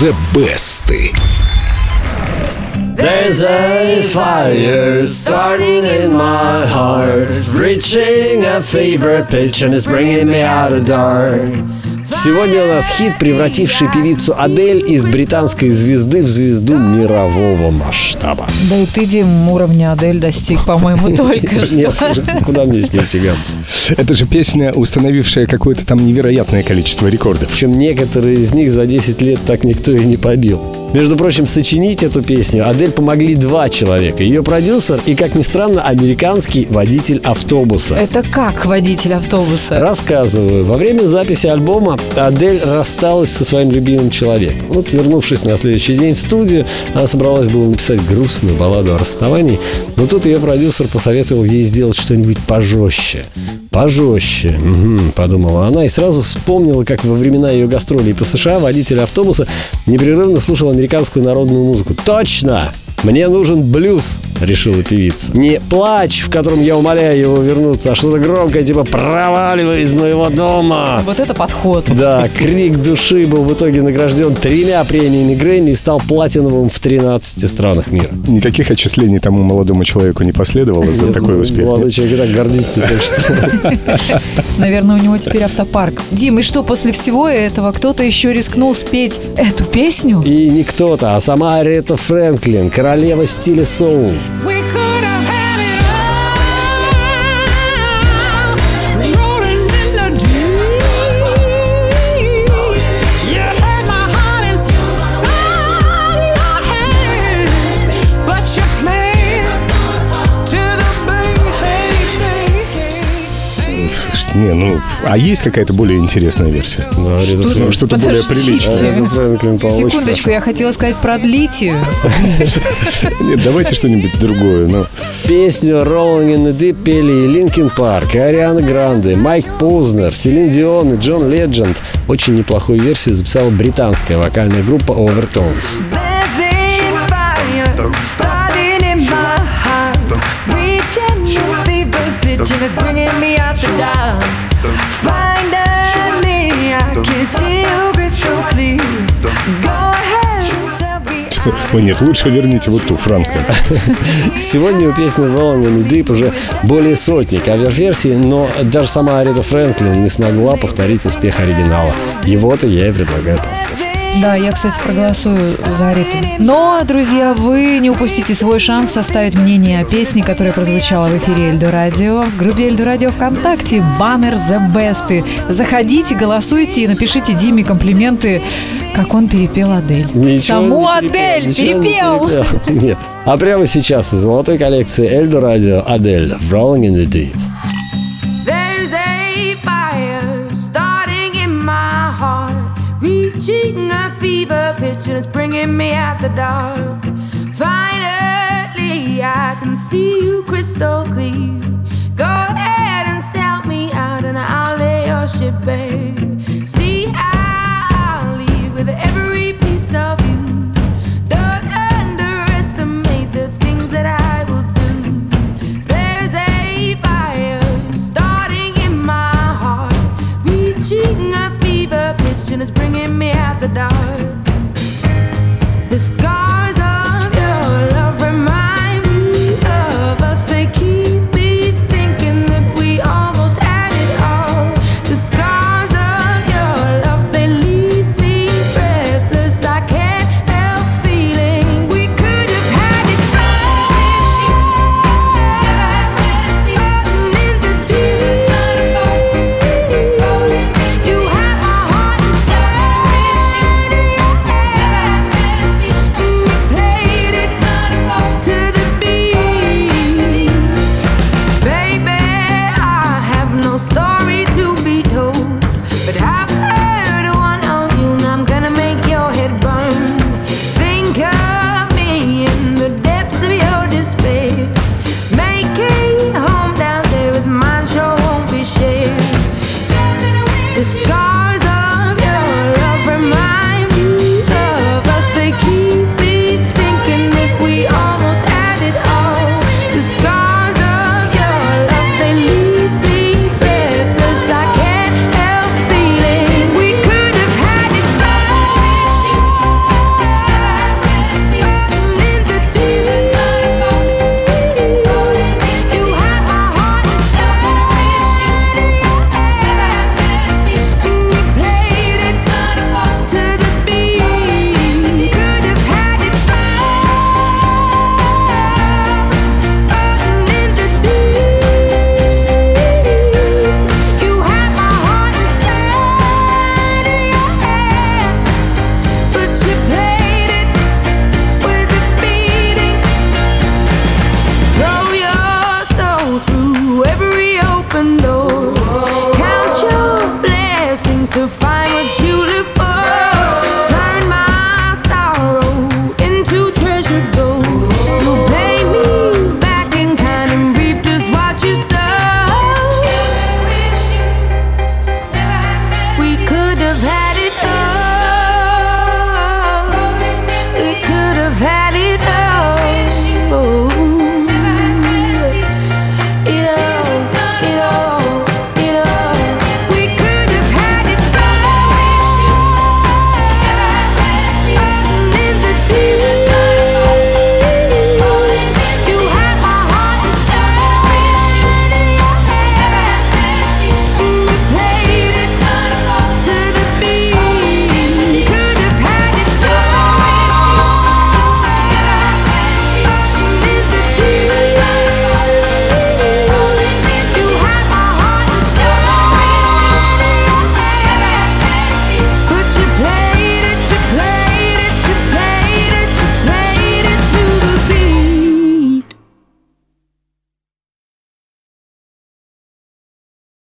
The Best. There's a fire starting in my heart, reaching a fever pitch and it's bringing me out of dark. Сегодня у нас хит, превративший певицу Адель из британской звезды в звезду мирового масштаба. Да и ты, Дим, уровня Адель достиг, по-моему, только что. Нет, куда мне с ним тягаться? Это же песня, установившая какое-то там невероятное количество рекордов. Причем некоторые из них за 10 лет так никто и не побил. Между прочим, сочинить эту песню Адель помогли два человека. Ее продюсер и, как ни странно, американский водитель автобуса. Это как водитель автобуса? Рассказываю. Во время записи альбома Адель рассталась со своим любимым человеком. Вот, вернувшись на следующий день в студию, она собралась было написать грустную балладу о расставании, но тут ее продюсер посоветовал ей сделать что-нибудь пожестче. Пожестче, угу, подумала она и сразу вспомнила, как во времена ее гастролей по США водитель автобуса непрерывно слушал американскую народную музыку. Точно! Мне нужен блюз, решила певица. Не плач, в котором я умоляю его вернуться, а что-то громкое, типа «Проваливай из моего дома!» Вот это подход. Да, крик души был в итоге награжден тремя премиями Грэмми и стал платиновым в 13 странах мира. Никаких отчислений тому молодому человеку не последовало за такой успех. Молодой человек и так гордится тем, что... Наверное, у него теперь автопарк. Дим, и что, после всего этого кто-то еще рискнул спеть эту песню? И не кто-то, а сама Арета Фрэнклин, королева стиля соул. Не, ну, а есть какая-то более интересная версия? Ну, Фрэнклин. Что-то более приличное. Секундочку, я хотела сказать продлить ее. Нет, давайте что-нибудь другое. Ну, Песню Rolling in the Deep пели и Линкин Парк, и Ариана Гранде, Майк Познер, Селин Дион и Джон Ледженд. Очень неплохую версию записала британская вокальная группа Overtones. There's a fire starting in my heart, reaching a fever pitch and it's bringing me ой, нет, лучше верните вот ту, Франклин. Сегодня у песни in the Deep уже более сотни кавер-версий, но даже сама Арита Фрэнклин не смогла повторить успех оригинала. Его-то я и предлагаю послушать. Да, я, кстати, проголосую за Риту. Но, друзья, вы не упустите свой шанс составить мнение о песне, которая прозвучала в эфире Эльдо Радио, в группе Эльдо Радио ВКонтакте, баннер The Best. Заходите, голосуйте и напишите Диме комплименты, как он перепел Адель. Ничего Саму не Адель не перепел! перепел. Нет. А прямо сейчас из золотой коллекции Эльдо Радио Адель Rolling in the Deep. And it's bringing me out the dark. Finally, I can see you crystal clear.